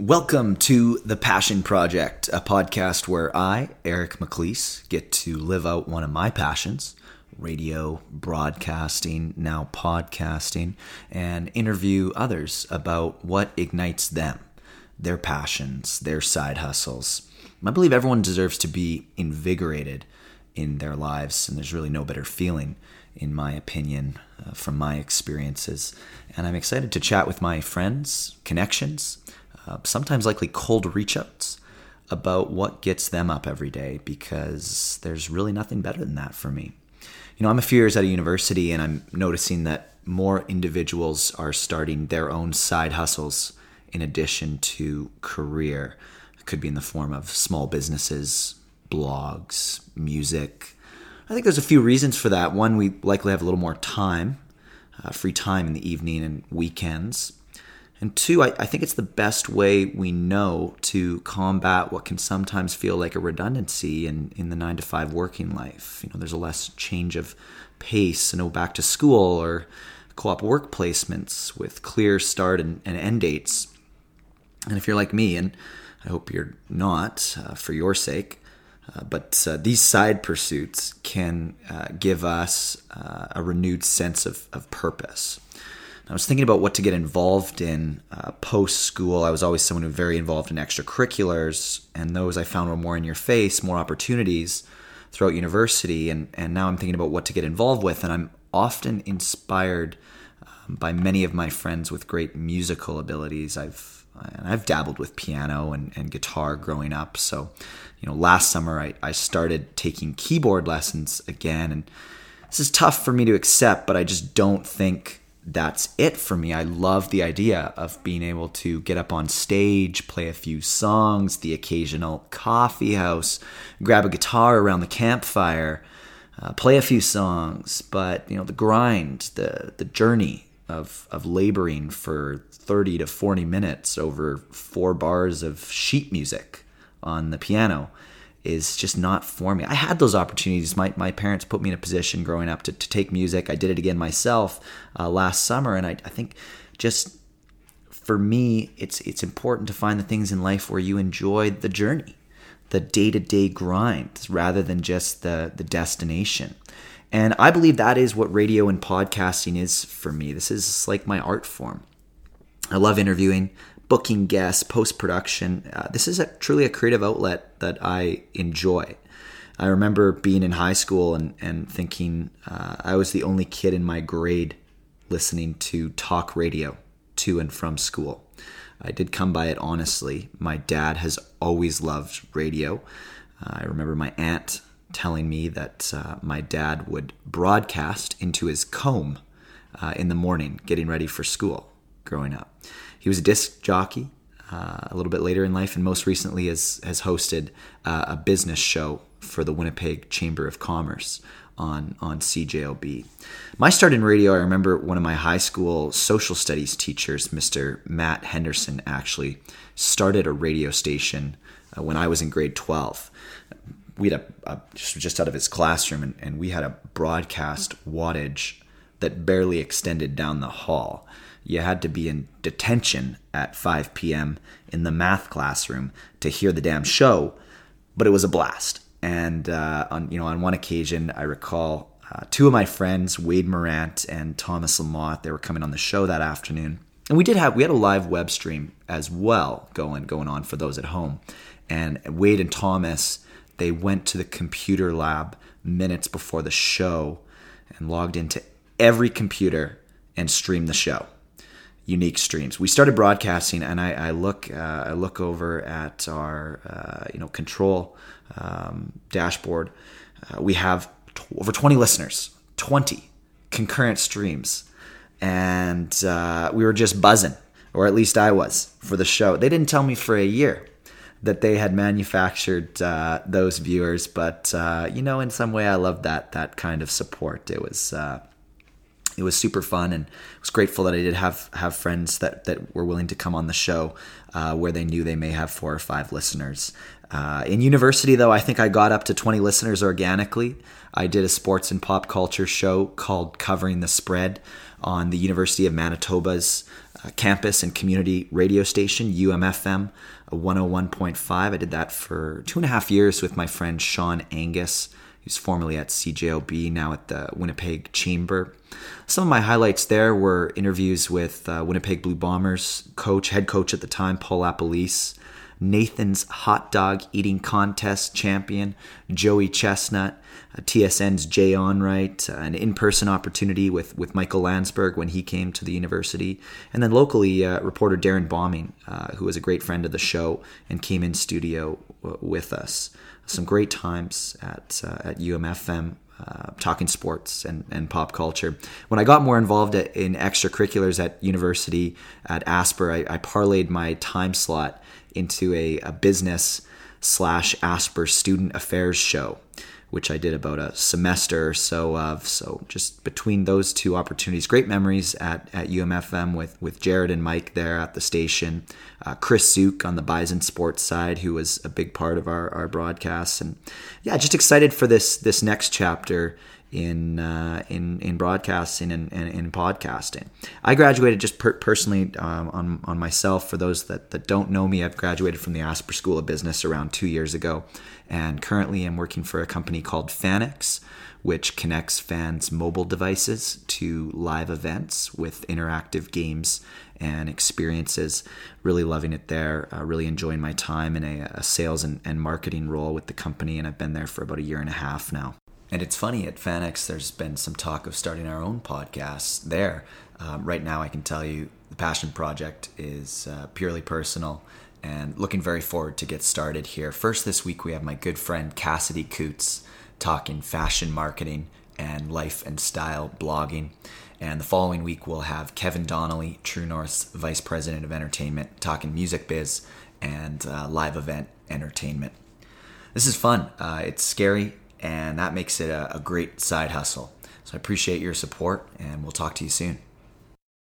Welcome to The Passion Project, a podcast where I, Eric McLeese, get to live out one of my passions radio, broadcasting, now podcasting, and interview others about what ignites them, their passions, their side hustles. I believe everyone deserves to be invigorated in their lives, and there's really no better feeling, in my opinion, uh, from my experiences. And I'm excited to chat with my friends, connections, uh, sometimes likely cold reach outs about what gets them up every day because there's really nothing better than that for me. You know, I'm a few years at a university and I'm noticing that more individuals are starting their own side hustles in addition to career. It could be in the form of small businesses, blogs, music. I think there's a few reasons for that. One, we likely have a little more time, uh, free time in the evening and weekends. And two, I, I, think it's the best way we know to combat what can sometimes feel like a redundancy in, in the nine to five working life. You know, there's a less change of pace, you know, back to school or co-op work placements with clear start and, and end dates. And if you're like me, and I hope you're not uh, for your sake, uh, but uh, these side pursuits can uh, give us uh, a renewed sense of, of purpose. I was thinking about what to get involved in uh, post school. I was always someone who was very involved in extracurriculars, and those I found were more in your face, more opportunities throughout university. And, and now I'm thinking about what to get involved with, and I'm often inspired um, by many of my friends with great musical abilities. I've and I've dabbled with piano and, and guitar growing up. So, you know, last summer I, I started taking keyboard lessons again, and this is tough for me to accept, but I just don't think that's it for me. I love the idea of being able to get up on stage, play a few songs, the occasional coffee house, grab a guitar around the campfire, uh, play a few songs. But you know, the grind, the the journey of of laboring for thirty to forty minutes over four bars of sheet music on the piano is just not for me. I had those opportunities. My, my parents put me in a position growing up to, to take music. I did it again myself uh, last summer. And I, I think just for me, it's, it's important to find the things in life where you enjoy the journey, the day to day grind, rather than just the, the destination. And I believe that is what radio and podcasting is for me. This is like my art form. I love interviewing booking guests, post production. Uh, this is a, truly a creative outlet that I enjoy. I remember being in high school and, and thinking uh, I was the only kid in my grade listening to talk radio to and from school. I did come by it honestly. My dad has always loved radio. Uh, I remember my aunt telling me that uh, my dad would broadcast into his comb uh, in the morning, getting ready for school growing up. He was a disc jockey uh, a little bit later in life, and most recently has has hosted uh, a business show for the Winnipeg Chamber of Commerce on on CJOB. My start in radio, I remember one of my high school social studies teachers, Mr. Matt Henderson, actually started a radio station uh, when I was in grade twelve. We had a, a just, just out of his classroom, and, and we had a broadcast wattage that barely extended down the hall you had to be in detention at 5 p.m. in the math classroom to hear the damn show, but it was a blast. And uh, on you know on one occasion, I recall uh, two of my friends, Wade Morant and Thomas Lamothe, they were coming on the show that afternoon, and we did have we had a live web stream as well going going on for those at home. And Wade and Thomas, they went to the computer lab minutes before the show and logged into every computer and stream the show unique streams. We started broadcasting, and I, I look uh, I look over at our uh, you know control um, dashboard. Uh, we have t- over 20 listeners, 20 concurrent streams, and uh, we were just buzzing, or at least I was for the show. They didn't tell me for a year that they had manufactured uh, those viewers, but uh, you know, in some way, I love that that kind of support. It was it was super fun and was grateful that I did have have friends that that were willing to come on the show uh, where they knew they may have four or five listeners. Uh, in university, though, I think I got up to 20 listeners organically. I did a sports and pop culture show called Covering the Spread on the University of Manitoba's uh, campus and community radio station, UMFM 101.5. I did that for two and a half years with my friend Sean Angus, who's formerly at CJOB, now at the Winnipeg Chamber. Some of my highlights there were interviews with uh, Winnipeg Blue Bombers coach, head coach at the time, Paul LaPolice, Nathan's Hot Dog Eating Contest champion, Joey Chestnut, uh, TSN's Jay Onrait, uh, an in person opportunity with, with Michael Landsberg when he came to the university, and then locally, uh, reporter Darren Bombing, uh, who was a great friend of the show and came in studio w- with us. Some great times at, uh, at UMFM. Uh, talking sports and, and pop culture. When I got more involved in extracurriculars at university at Asper, I, I parlayed my time slot into a, a business slash Asper student affairs show, which I did about a semester or so of. So just between those two opportunities, great memories at, at UMFM with, with Jared and Mike there at the station, uh, Chris Zook on the Bison Sports side, who was a big part of our, our broadcasts. And yeah, just excited for this, this next chapter in uh, in in broadcasting and, and, in podcasting. I graduated just per- personally um, on on myself. For those that, that don't know me, I've graduated from the Asper School of Business around two years ago, and currently I'm working for a company called Fanix, which connects fans' mobile devices to live events with interactive games and experiences. Really loving it there. Uh, really enjoying my time in a, a sales and, and marketing role with the company, and I've been there for about a year and a half now. And it's funny at Fanix, there's been some talk of starting our own podcast there. Um, right now, I can tell you the Passion Project is uh, purely personal and looking very forward to get started here. First, this week, we have my good friend Cassidy Coots talking fashion marketing and life and style blogging. And the following week, we'll have Kevin Donnelly, True North's Vice President of Entertainment, talking music biz and uh, live event entertainment. This is fun. Uh, it's scary and that makes it a, a great side hustle. So I appreciate your support, and we'll talk to you soon.